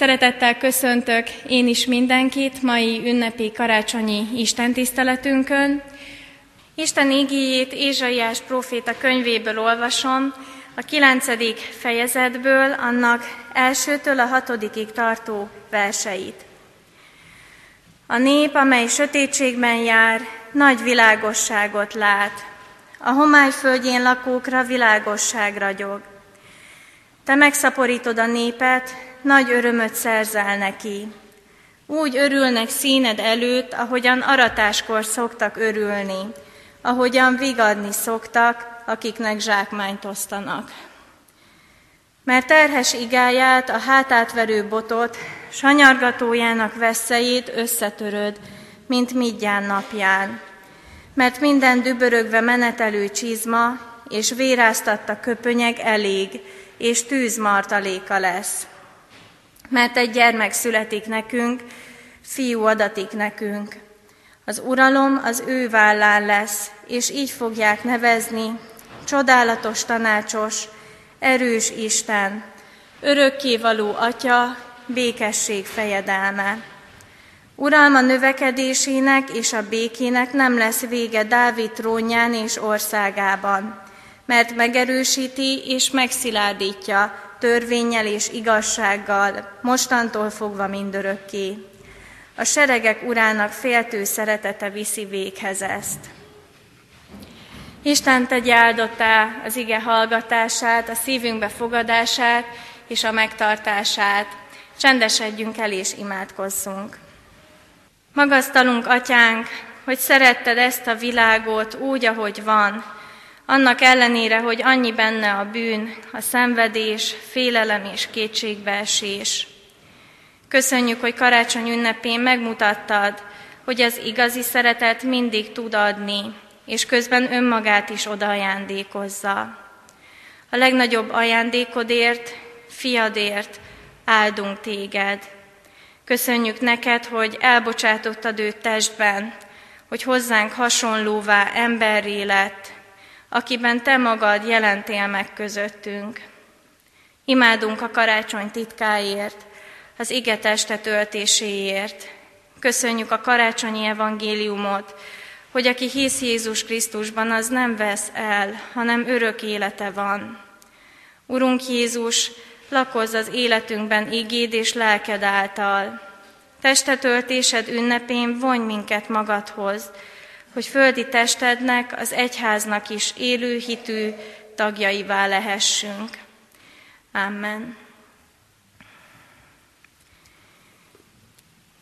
Szeretettel köszöntök én is mindenkit mai ünnepi karácsonyi istentiszteletünkön. Isten ígéjét Ézsaiás próféta könyvéből olvasom, a kilencedik fejezetből, annak elsőtől a hatodikig tartó verseit. A nép, amely sötétségben jár, nagy világosságot lát. A homály földjén lakókra világosság ragyog. Te megszaporítod a népet, nagy örömöt szerzel neki. Úgy örülnek színed előtt, ahogyan aratáskor szoktak örülni, ahogyan vigadni szoktak, akiknek zsákmányt osztanak. Mert terhes igáját, a hátátverő botot, sanyargatójának veszélyét összetöröd, mint midján napján. Mert minden dübörögve menetelő csizma és véráztatta köpönyeg elég, és tűzmartaléka lesz. Mert egy gyermek születik nekünk, fiú adatik nekünk. Az uralom az ő vállán lesz, és így fogják nevezni, csodálatos tanácsos, erős Isten, örökkévaló Atya, békesség fejedelme. Uralma növekedésének és a békének nem lesz vége Dávid trónján és országában, mert megerősíti és megszilárdítja törvényel és igazsággal, mostantól fogva mindörökké. A seregek urának féltő szeretete viszi véghez ezt. Isten tegye áldottá az ige hallgatását, a szívünkbe fogadását és a megtartását. Csendesedjünk el és imádkozzunk. Magasztalunk, Atyánk, hogy szeretted ezt a világot úgy, ahogy van, annak ellenére, hogy annyi benne a bűn, a szenvedés, félelem és kétségbeesés. Köszönjük, hogy karácsony ünnepén megmutattad, hogy az igazi szeretet mindig tud adni, és közben önmagát is odaajándékozza. A legnagyobb ajándékodért, fiadért áldunk téged. Köszönjük neked, hogy elbocsátottad őt testben, hogy hozzánk hasonlóvá emberré lett, akiben te magad jelentél meg közöttünk. Imádunk a karácsony titkáért, az ige töltéséért. Köszönjük a karácsonyi evangéliumot, hogy aki hisz Jézus Krisztusban, az nem vesz el, hanem örök élete van. Urunk Jézus, lakozz az életünkben igéd és lelked által. Testetöltésed ünnepén vonj minket magadhoz, hogy földi testednek, az egyháznak is élő hitű tagjaivá lehessünk. Amen.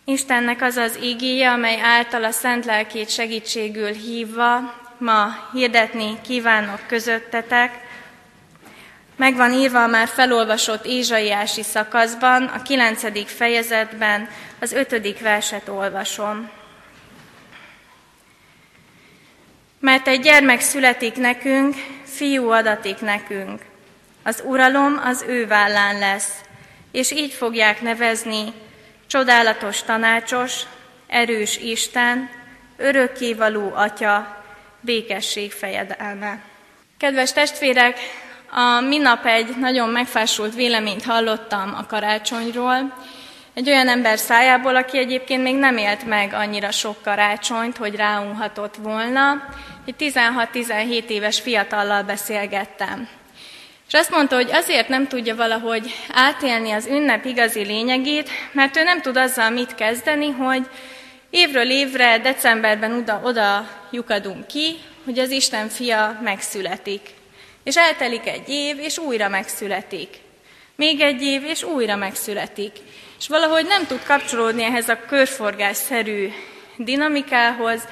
Istennek az az ígéje, amely által a szent lelkét segítségül hívva ma hirdetni kívánok közöttetek, megvan írva a már felolvasott Ézsaiási szakaszban, a kilencedik fejezetben, az ötödik verset olvasom. Mert egy gyermek születik nekünk, fiú adatik nekünk. Az uralom az ő vállán lesz, és így fogják nevezni csodálatos tanácsos, erős Isten, örökkévaló Atya, békesség fejedelme. Kedves testvérek, a minap egy nagyon megfásult véleményt hallottam a karácsonyról, egy olyan ember szájából, aki egyébként még nem élt meg annyira sok karácsonyt, hogy ráunhatott volna. Egy 16-17 éves fiatallal beszélgettem. És azt mondta, hogy azért nem tudja valahogy átélni az ünnep igazi lényegét, mert ő nem tud azzal mit kezdeni, hogy évről évre, decemberben oda, oda lyukadunk ki, hogy az Isten fia megszületik. És eltelik egy év, és újra megszületik. Még egy év, és újra megszületik. És valahogy nem tud kapcsolódni ehhez a körforgásszerű dinamikához,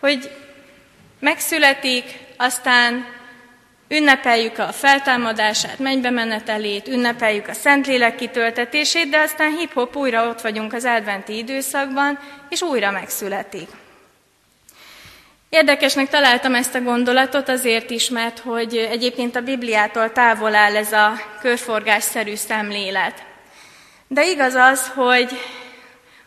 hogy megszületik, aztán ünnepeljük a feltámadását, mennybe menetelét, ünnepeljük a Szentlélek kitöltetését, de aztán hip-hop újra ott vagyunk az adventi időszakban, és újra megszületik. Érdekesnek találtam ezt a gondolatot azért is, mert hogy egyébként a Bibliától távol áll ez a körforgásszerű szemlélet. De igaz az, hogy,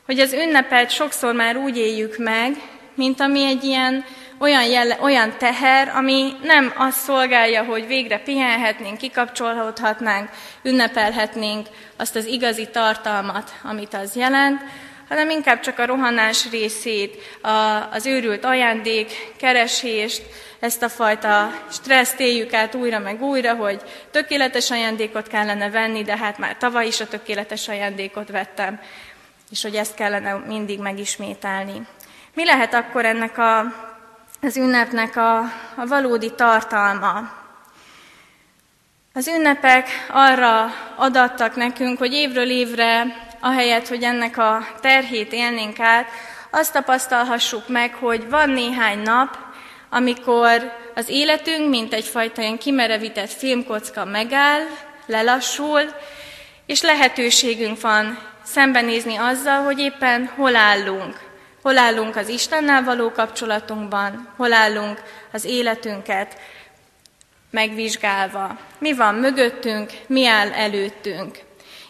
hogy az ünnepet sokszor már úgy éljük meg, mint ami egy ilyen olyan, jelle, olyan teher, ami nem azt szolgálja, hogy végre pihenhetnénk, kikapcsolhatnánk, ünnepelhetnénk azt az igazi tartalmat, amit az jelent, hanem inkább csak a rohanás részét, a, az őrült ajándék, keresést, ezt a fajta stresszt éljük át újra meg újra, hogy tökéletes ajándékot kellene venni, de hát már tavaly is a tökéletes ajándékot vettem, és hogy ezt kellene mindig megismételni. Mi lehet akkor ennek a, az ünnepnek a, a valódi tartalma? Az ünnepek arra adattak nekünk, hogy évről évre, ahelyett, hogy ennek a terhét élnénk át, azt tapasztalhassuk meg, hogy van néhány nap, amikor az életünk, mint egyfajta ilyen kimerevített filmkocka megáll, lelassul, és lehetőségünk van szembenézni azzal, hogy éppen hol állunk. Hol állunk az Istennel való kapcsolatunkban, hol állunk az életünket megvizsgálva. Mi van mögöttünk, mi áll előttünk.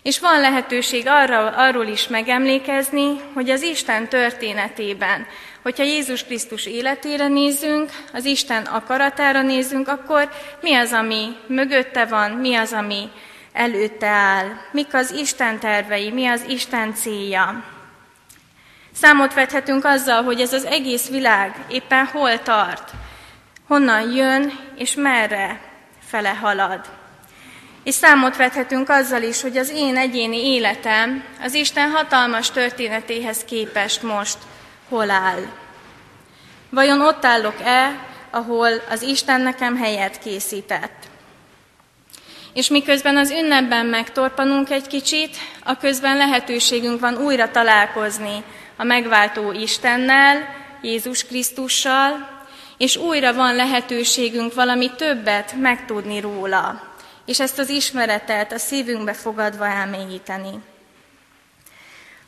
És van lehetőség arra, arról is megemlékezni, hogy az Isten történetében, hogyha Jézus Krisztus életére nézünk, az Isten akaratára nézünk, akkor mi az, ami mögötte van, mi az, ami előtte áll, mik az Isten tervei, mi az Isten célja. Számot vethetünk azzal, hogy ez az egész világ éppen hol tart, honnan jön és merre fele halad. És számot vethetünk azzal is, hogy az én egyéni életem az Isten hatalmas történetéhez képest most hol áll. Vajon ott állok-e, ahol az Isten nekem helyet készített? És miközben az ünnepben megtorpanunk egy kicsit, a közben lehetőségünk van újra találkozni a megváltó Istennel, Jézus Krisztussal, és újra van lehetőségünk valami többet megtudni róla, és ezt az ismeretet a szívünkbe fogadva elmélyíteni.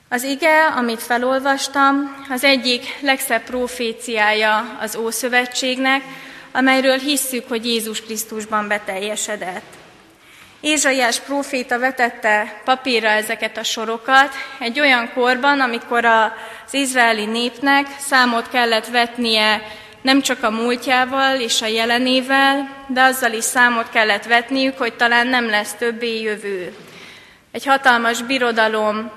Az ige, amit felolvastam, az egyik legszebb proféciája az Ószövetségnek, amelyről hisszük, hogy Jézus Krisztusban beteljesedett. Ézsaiás próféta vetette papírra ezeket a sorokat egy olyan korban, amikor az izraeli népnek számot kellett vetnie nem csak a múltjával és a jelenével, de azzal is számot kellett vetniük, hogy talán nem lesz többé jövő. Egy hatalmas birodalom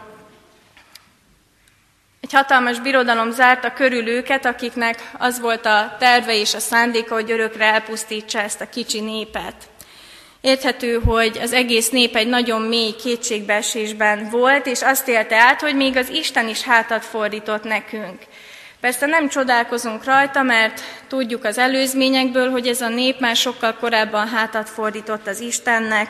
egy hatalmas birodalom zárta körül őket, akiknek az volt a terve és a szándéka, hogy örökre elpusztítsa ezt a kicsi népet. Érthető, hogy az egész nép egy nagyon mély kétségbeesésben volt, és azt élte át, hogy még az Isten is hátat fordított nekünk. Persze nem csodálkozunk rajta, mert tudjuk az előzményekből, hogy ez a nép már sokkal korábban hátat fordított az Istennek,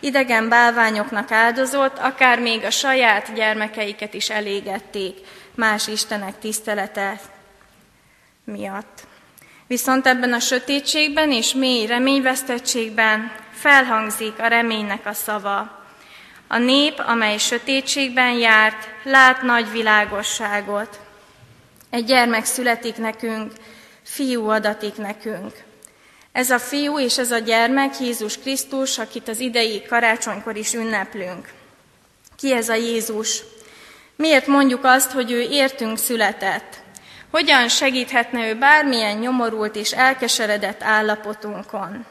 idegen bálványoknak áldozott, akár még a saját gyermekeiket is elégették más istenek tisztelete miatt. Viszont ebben a sötétségben és mély reményvesztettségben felhangzik a reménynek a szava. A nép, amely sötétségben járt, lát nagy világosságot. Egy gyermek születik nekünk, fiú adatik nekünk. Ez a fiú és ez a gyermek Jézus Krisztus, akit az idei karácsonykor is ünneplünk. Ki ez a Jézus? Miért mondjuk azt, hogy ő értünk született? Hogyan segíthetne ő bármilyen nyomorult és elkeseredett állapotunkon?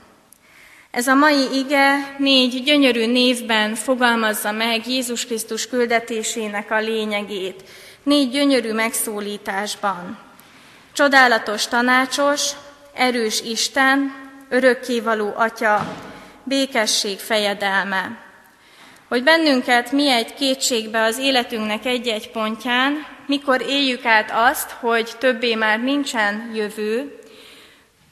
Ez a mai ige négy gyönyörű névben fogalmazza meg Jézus Krisztus küldetésének a lényegét, négy gyönyörű megszólításban. Csodálatos tanácsos, erős Isten, örökkévaló Atya, békesség fejedelme. Hogy bennünket mi egy kétségbe az életünknek egy-egy pontján, mikor éljük át azt, hogy többé már nincsen jövő,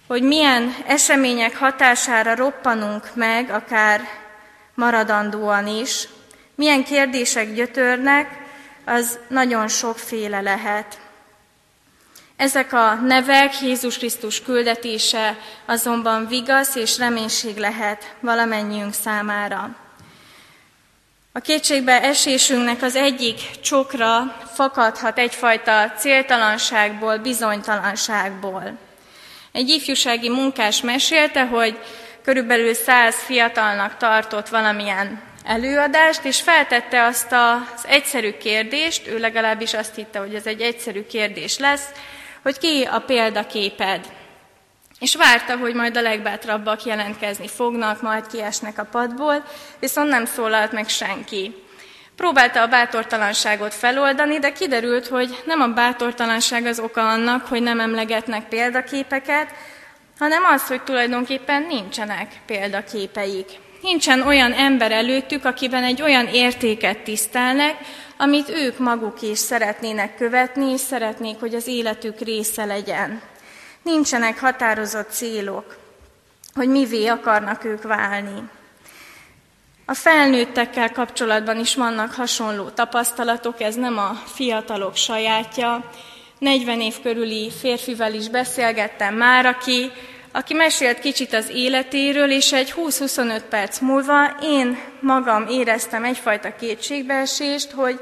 hogy milyen események hatására roppanunk meg, akár maradandóan is, milyen kérdések gyötörnek, az nagyon sokféle lehet. Ezek a nevek, Jézus Krisztus küldetése azonban vigasz és reménység lehet valamennyiünk számára. A kétségbe esésünknek az egyik csokra fakadhat egyfajta céltalanságból, bizonytalanságból. Egy ifjúsági munkás mesélte, hogy körülbelül száz fiatalnak tartott valamilyen előadást, és feltette azt az egyszerű kérdést, ő legalábbis azt hitte, hogy ez egy egyszerű kérdés lesz, hogy ki a példaképed. És várta, hogy majd a legbátrabbak jelentkezni fognak, majd kiesnek a padból, viszont nem szólalt meg senki. Próbálta a bátortalanságot feloldani, de kiderült, hogy nem a bátortalanság az oka annak, hogy nem emlegetnek példaképeket, hanem az, hogy tulajdonképpen nincsenek példaképeik. Nincsen olyan ember előttük, akiben egy olyan értéket tisztelnek, amit ők maguk is szeretnének követni, és szeretnék, hogy az életük része legyen. Nincsenek határozott célok, hogy mivé akarnak ők válni. A felnőttekkel kapcsolatban is vannak hasonló tapasztalatok, ez nem a fiatalok sajátja. 40 év körüli férfivel is beszélgettem már, aki, aki mesélt kicsit az életéről, és egy 20-25 perc múlva én magam éreztem egyfajta kétségbeesést, hogy,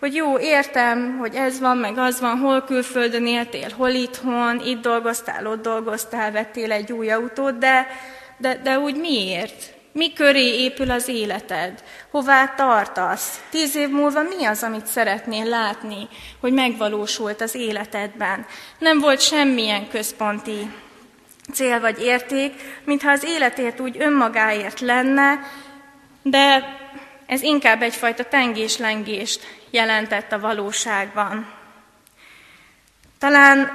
hogy jó, értem, hogy ez van, meg az van, hol külföldön éltél, hol itthon, itt dolgoztál, ott dolgoztál, vettél egy új autót, de, de, de úgy miért? Mi köré épül az életed? Hová tartasz? Tíz év múlva mi az, amit szeretnél látni, hogy megvalósult az életedben? Nem volt semmilyen központi cél vagy érték, mintha az életért úgy önmagáért lenne, de ez inkább egyfajta tengés-lengést jelentett a valóságban. Talán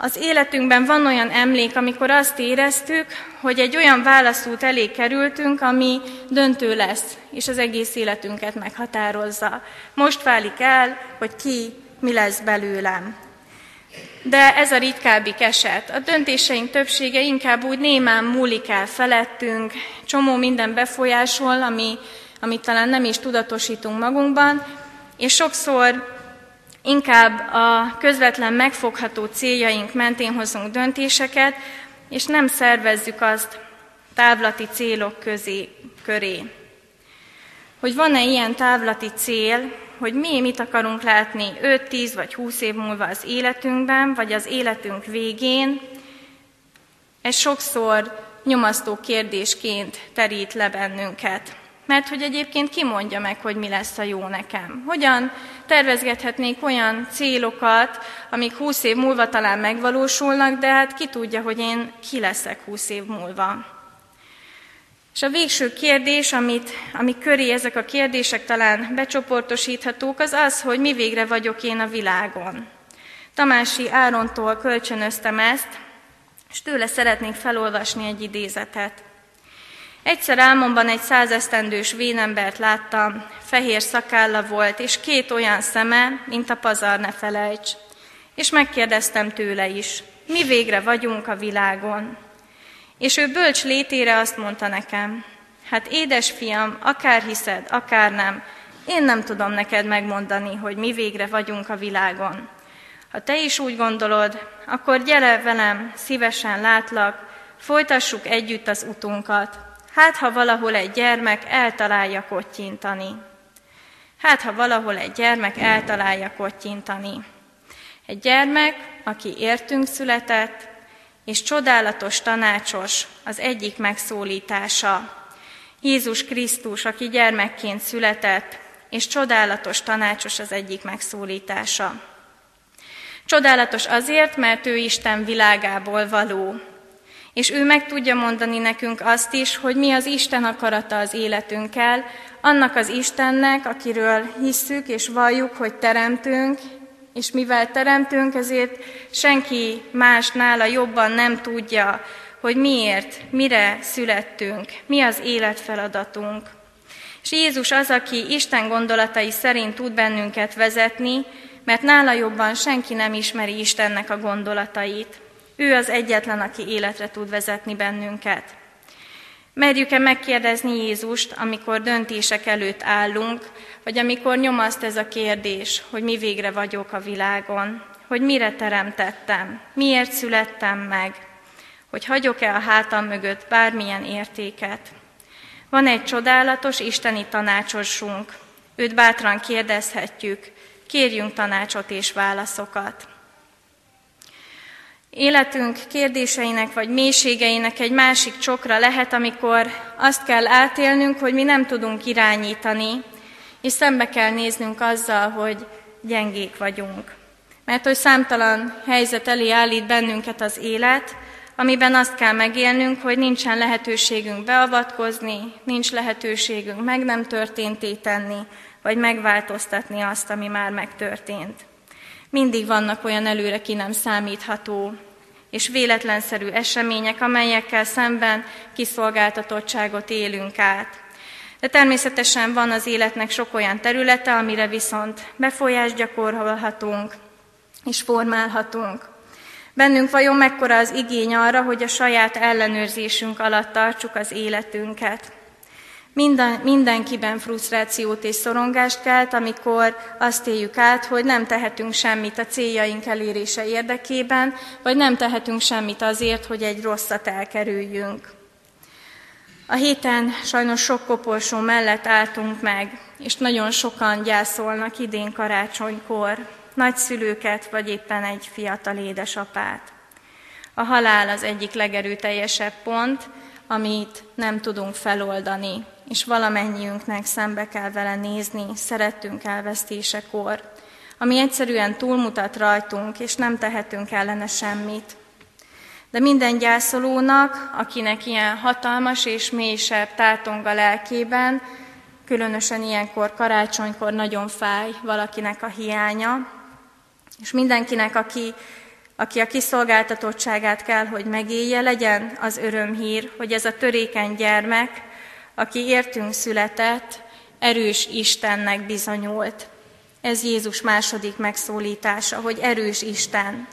az életünkben van olyan emlék, amikor azt éreztük, hogy egy olyan válaszút elé kerültünk, ami döntő lesz, és az egész életünket meghatározza. Most válik el, hogy ki, mi lesz belőlem. De ez a ritkábbik eset. A döntéseink többsége inkább úgy némán múlik el felettünk, csomó minden befolyásol, ami, amit talán nem is tudatosítunk magunkban, és sokszor Inkább a közvetlen megfogható céljaink mentén hozunk döntéseket, és nem szervezzük azt távlati célok közé, köré. Hogy van-e ilyen távlati cél, hogy mi mit akarunk látni 5-10 vagy 20 év múlva az életünkben, vagy az életünk végén, ez sokszor nyomasztó kérdésként terít le bennünket. Mert hogy egyébként ki mondja meg, hogy mi lesz a jó nekem? Hogyan tervezgethetnék olyan célokat, amik húsz év múlva talán megvalósulnak, de hát ki tudja, hogy én ki leszek húsz év múlva. És a végső kérdés, amit, ami köré ezek a kérdések talán becsoportosíthatók, az az, hogy mi végre vagyok én a világon. Tamási Árontól kölcsönöztem ezt, és tőle szeretnék felolvasni egy idézetet. Egyszer álmomban egy százesztendős vénembert láttam, fehér szakálla volt, és két olyan szeme, mint a pazar ne felejts. És megkérdeztem tőle is, mi végre vagyunk a világon. És ő bölcs létére azt mondta nekem, hát édes fiam, akár hiszed, akár nem, én nem tudom neked megmondani, hogy mi végre vagyunk a világon. Ha te is úgy gondolod, akkor gyere velem, szívesen látlak, folytassuk együtt az utunkat, Hát, ha valahol egy gyermek eltalálja kottyintani. Hát, ha valahol egy gyermek eltalálja kottyintani. Egy gyermek, aki értünk született, és csodálatos tanácsos az egyik megszólítása. Jézus Krisztus, aki gyermekként született, és csodálatos tanácsos az egyik megszólítása. Csodálatos azért, mert ő Isten világából való, és ő meg tudja mondani nekünk azt is, hogy mi az Isten akarata az életünkkel, annak az Istennek, akiről hisszük és valljuk, hogy teremtünk, és mivel teremtünk, ezért senki más nála jobban nem tudja, hogy miért, mire születtünk, mi az életfeladatunk. És Jézus az, aki Isten gondolatai szerint tud bennünket vezetni, mert nála jobban senki nem ismeri Istennek a gondolatait. Ő az egyetlen, aki életre tud vezetni bennünket. Merjük-e megkérdezni Jézust, amikor döntések előtt állunk, vagy amikor nyomaszt ez a kérdés, hogy mi végre vagyok a világon, hogy mire teremtettem, miért születtem meg, hogy hagyok-e a hátam mögött bármilyen értéket. Van egy csodálatos isteni tanácsosunk, őt bátran kérdezhetjük, kérjünk tanácsot és válaszokat. Életünk kérdéseinek vagy mélységeinek egy másik csokra lehet, amikor azt kell átélnünk, hogy mi nem tudunk irányítani, és szembe kell néznünk azzal, hogy gyengék vagyunk. Mert hogy számtalan helyzet elé állít bennünket az élet, amiben azt kell megélnünk, hogy nincsen lehetőségünk beavatkozni, nincs lehetőségünk meg nem történté tenni, vagy megváltoztatni azt, ami már megtörtént. Mindig vannak olyan előre ki nem számítható és véletlenszerű események, amelyekkel szemben kiszolgáltatottságot élünk át. De természetesen van az életnek sok olyan területe, amire viszont befolyást gyakorolhatunk és formálhatunk. Bennünk vajon mekkora az igény arra, hogy a saját ellenőrzésünk alatt tartsuk az életünket? Minden, mindenkiben frusztrációt és szorongást kelt, amikor azt éljük át, hogy nem tehetünk semmit a céljaink elérése érdekében, vagy nem tehetünk semmit azért, hogy egy rosszat elkerüljünk. A héten sajnos sok koporsó mellett álltunk meg, és nagyon sokan gyászolnak idén karácsonykor, nagyszülőket, vagy éppen egy fiatal édesapát. A halál az egyik legerőteljesebb pont, amit nem tudunk feloldani, és valamennyiünknek szembe kell vele nézni szerettünk elvesztésekor, ami egyszerűen túlmutat rajtunk, és nem tehetünk ellene semmit. De minden gyászolónak, akinek ilyen hatalmas és mélysebb tátong a lelkében, különösen ilyenkor karácsonykor nagyon fáj valakinek a hiánya, és mindenkinek, aki, aki a kiszolgáltatottságát kell, hogy megélje, legyen az örömhír, hogy ez a törékeny gyermek, aki értünk született, erős Istennek bizonyult. Ez Jézus második megszólítása, hogy erős Isten.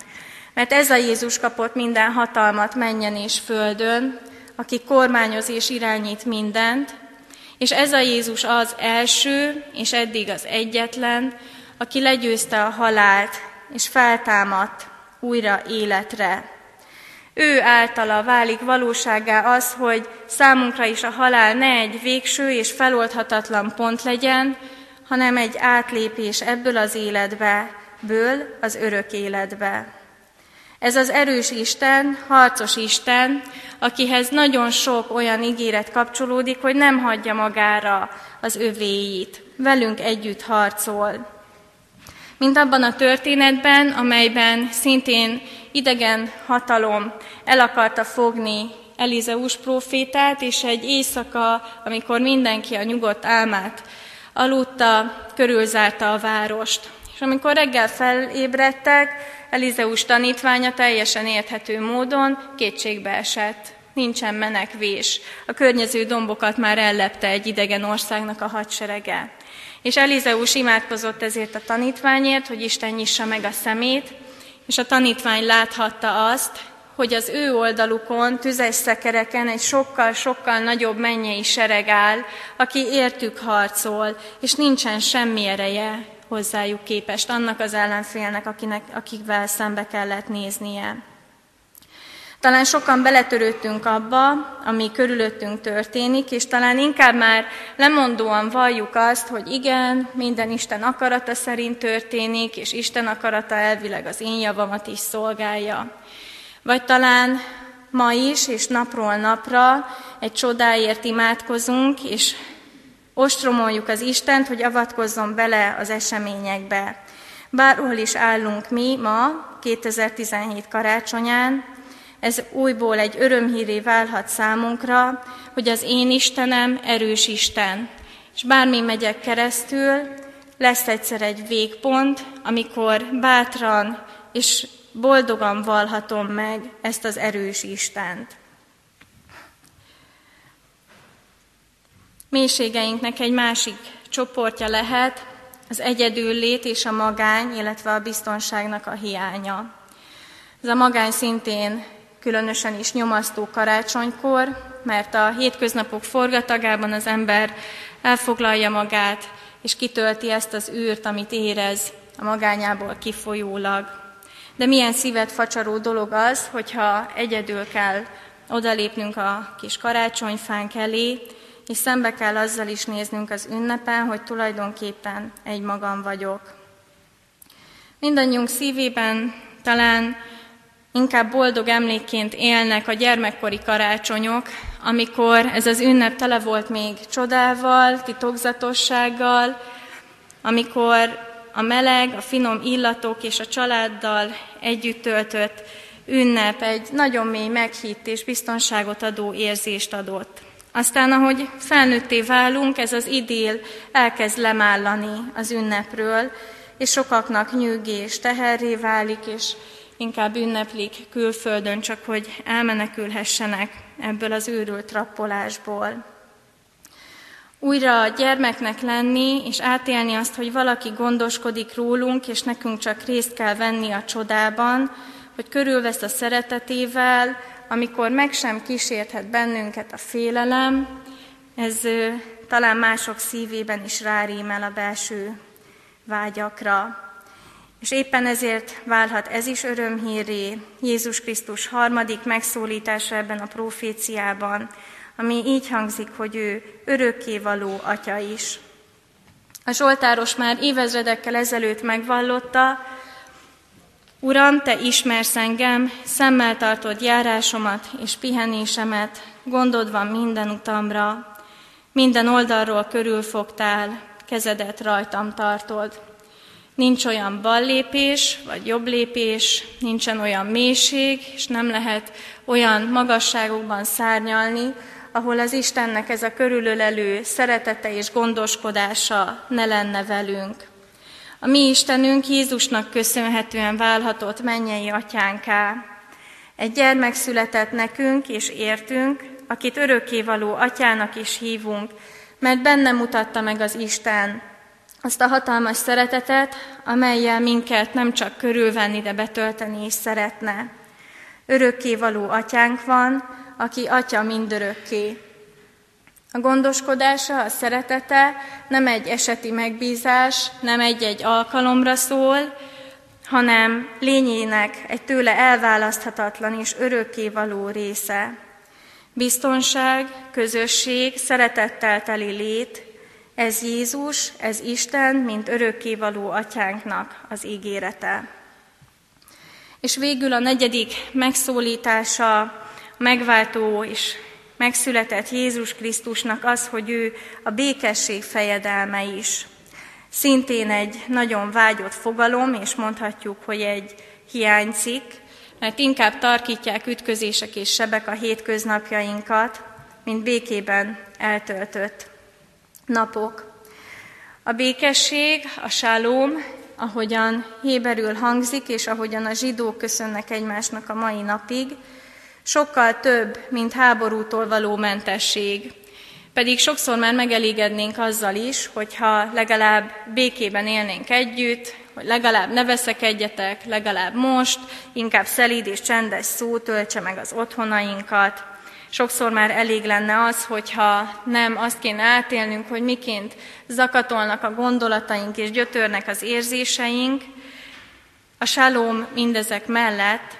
Mert ez a Jézus kapott minden hatalmat menjen és földön, aki kormányoz és irányít mindent, és ez a Jézus az első, és eddig az egyetlen, aki legyőzte a halált, és feltámadt újra életre. Ő általa válik valóságá az, hogy számunkra is a halál ne egy végső és feloldhatatlan pont legyen, hanem egy átlépés ebből az életbe, ből az örök életbe. Ez az erős Isten, harcos Isten, akihez nagyon sok olyan ígéret kapcsolódik, hogy nem hagyja magára az övéit. Velünk együtt harcol. Mint abban a történetben, amelyben szintén idegen hatalom el akarta fogni Elizeus profétát, és egy éjszaka, amikor mindenki a nyugodt álmát aludta, körülzárta a várost. És amikor reggel felébredtek, Elizeus tanítványa teljesen érthető módon kétségbe esett. Nincsen menekvés. A környező dombokat már ellepte egy idegen országnak a hadserege. És Elizeus imádkozott ezért a tanítványért, hogy Isten nyissa meg a szemét, és a tanítvány láthatta azt, hogy az ő oldalukon, tüzes szekereken egy sokkal-sokkal nagyobb mennyei sereg áll, aki értük harcol, és nincsen semmi ereje hozzájuk képest, annak az ellenfélnek, akinek, akikvel szembe kellett néznie. Talán sokan beletörődtünk abba, ami körülöttünk történik, és talán inkább már lemondóan valljuk azt, hogy igen, minden Isten akarata szerint történik, és Isten akarata elvileg az én javamat is szolgálja. Vagy talán ma is, és napról napra egy csodáért imádkozunk, és ostromoljuk az Istent, hogy avatkozzon bele az eseményekbe. Bárhol is állunk mi ma, 2017 karácsonyán, ez újból egy örömhíré válhat számunkra, hogy az én Istenem erős Isten, és bármi megyek keresztül, lesz egyszer egy végpont, amikor bátran és boldogan valhatom meg ezt az erős Istent. Mélységeinknek egy másik csoportja lehet az egyedüllét és a magány, illetve a biztonságnak a hiánya. Ez a magány szintén különösen is nyomasztó karácsonykor, mert a hétköznapok forgatagában az ember elfoglalja magát, és kitölti ezt az űrt, amit érez a magányából kifolyólag. De milyen szívet facsaró dolog az, hogyha egyedül kell odalépnünk a kis karácsonyfánk elé, és szembe kell azzal is néznünk az ünnepen, hogy tulajdonképpen egy magam vagyok. Mindannyiunk szívében talán inkább boldog emlékként élnek a gyermekkori karácsonyok, amikor ez az ünnep tele volt még csodával, titokzatossággal, amikor a meleg, a finom illatok és a családdal együtt töltött ünnep egy nagyon mély meghitt és biztonságot adó érzést adott. Aztán, ahogy felnőtté válunk, ez az idél elkezd lemállani az ünnepről, és sokaknak nyűgés teherré válik, és inkább ünneplik külföldön, csak hogy elmenekülhessenek ebből az őrült trappolásból. Újra gyermeknek lenni, és átélni azt, hogy valaki gondoskodik rólunk, és nekünk csak részt kell venni a csodában, hogy körülvesz a szeretetével, amikor meg sem kísérthet bennünket a félelem, ez talán mások szívében is rárímel a belső vágyakra. És éppen ezért válhat ez is örömhíré Jézus Krisztus harmadik megszólítása ebben a proféciában, ami így hangzik, hogy ő örökkévaló atya is. A Zsoltáros már évezredekkel ezelőtt megvallotta, Uram, Te ismersz engem, szemmel tartod járásomat és pihenésemet, gondod van minden utamra, minden oldalról körülfogtál, kezedet rajtam tartod. Nincs olyan bal lépés, vagy jobb lépés, nincsen olyan mélység, és nem lehet olyan magasságokban szárnyalni, ahol az Istennek ez a körülölelő szeretete és gondoskodása ne lenne velünk. A mi Istenünk Jézusnak köszönhetően válhatott mennyei atyánká. Egy gyermek született nekünk és értünk, akit örökkévaló atyának is hívunk, mert benne mutatta meg az Isten azt a hatalmas szeretetet, amelyel minket nem csak körülvenni, de betölteni is szeretne. Örökkévaló atyánk van, aki atya mindörökké. A gondoskodása, a szeretete nem egy eseti megbízás, nem egy-egy alkalomra szól, hanem lényének egy tőle elválaszthatatlan és örökkévaló része. Biztonság, közösség, szeretettel teli lét, ez Jézus, ez Isten, mint örökkévaló atyánknak az ígérete. És végül a negyedik megszólítása, megváltó és megszületett Jézus Krisztusnak az, hogy ő a békesség fejedelme is. Szintén egy nagyon vágyott fogalom, és mondhatjuk, hogy egy hiánycikk, mert inkább tarkítják ütközések és sebek a hétköznapjainkat, mint békében eltöltött napok. A békesség, a sálóm, ahogyan héberül hangzik, és ahogyan a zsidók köszönnek egymásnak a mai napig, sokkal több, mint háborútól való mentesség. Pedig sokszor már megelégednénk azzal is, hogyha legalább békében élnénk együtt, hogy legalább ne veszekedjetek, legalább most, inkább szelíd és csendes szó töltse meg az otthonainkat. Sokszor már elég lenne az, hogyha nem azt kéne átélnünk, hogy miként zakatolnak a gondolataink és gyötörnek az érzéseink. A salóm mindezek mellett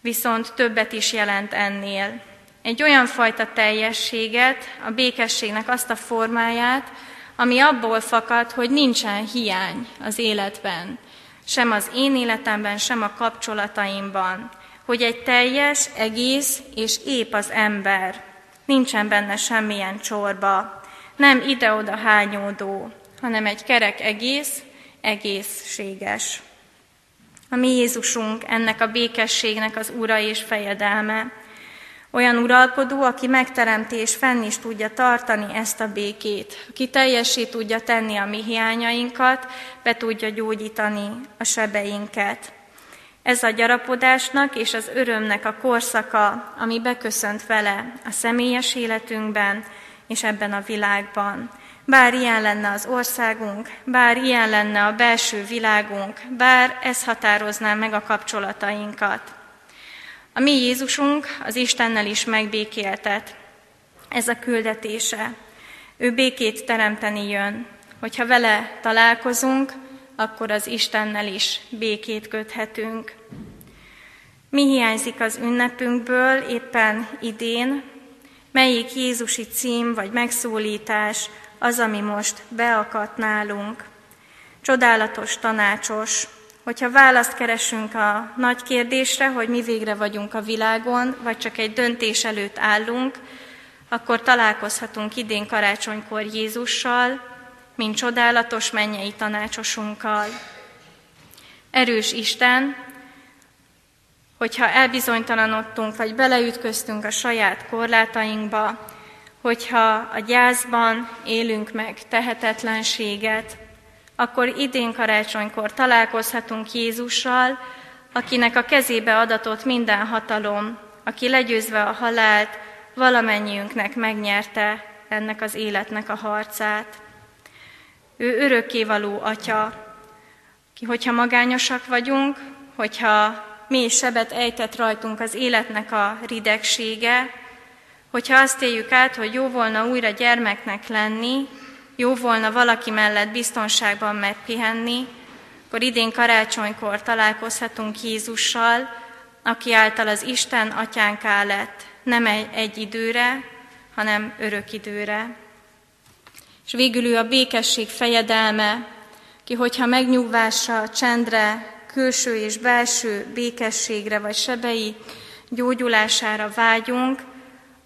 viszont többet is jelent ennél. Egy olyan fajta teljességet, a békességnek azt a formáját, ami abból fakad, hogy nincsen hiány az életben, sem az én életemben, sem a kapcsolataimban, hogy egy teljes, egész és ép az ember, nincsen benne semmilyen csorba, nem ide-oda hányódó, hanem egy kerek egész, egészséges. A mi Jézusunk ennek a békességnek az ura és fejedelme. Olyan uralkodó, aki megteremti és fenn is tudja tartani ezt a békét, aki teljessé tudja tenni a mi hiányainkat, be tudja gyógyítani a sebeinket. Ez a gyarapodásnak és az örömnek a korszaka, ami beköszönt vele a személyes életünkben és ebben a világban. Bár ilyen lenne az országunk, bár ilyen lenne a belső világunk, bár ez határozná meg a kapcsolatainkat. A mi Jézusunk az Istennel is megbékéltet. Ez a küldetése. Ő békét teremteni jön. Hogyha vele találkozunk, akkor az Istennel is békét köthetünk. Mi hiányzik az ünnepünkből éppen idén? Melyik Jézusi cím vagy megszólítás az, ami most beakadt nálunk. Csodálatos, tanácsos, hogyha választ keresünk a nagy kérdésre, hogy mi végre vagyunk a világon, vagy csak egy döntés előtt állunk, akkor találkozhatunk idén karácsonykor Jézussal, mint csodálatos mennyei tanácsosunkkal. Erős Isten, hogyha elbizonytalanodtunk, vagy beleütköztünk a saját korlátainkba, hogyha a gyászban élünk meg tehetetlenséget, akkor idén karácsonykor találkozhatunk Jézussal, akinek a kezébe adatott minden hatalom, aki legyőzve a halált, valamennyiünknek megnyerte ennek az életnek a harcát. Ő örökkévaló atya, ki hogyha magányosak vagyunk, hogyha mély sebet ejtett rajtunk az életnek a ridegsége, hogyha azt éljük át, hogy jó volna újra gyermeknek lenni, jó volna valaki mellett biztonságban megpihenni, akkor idén karácsonykor találkozhatunk Jézussal, aki által az Isten atyánká lett, nem egy, időre, hanem örök időre. És végül ő a békesség fejedelme, ki hogyha megnyugvásra, csendre, külső és belső békességre vagy sebei gyógyulására vágyunk,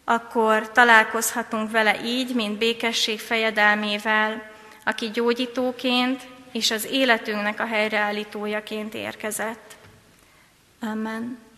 akkor találkozhatunk vele így, mint békesség fejedelmével, aki gyógyítóként és az életünknek a helyreállítójaként érkezett. Amen.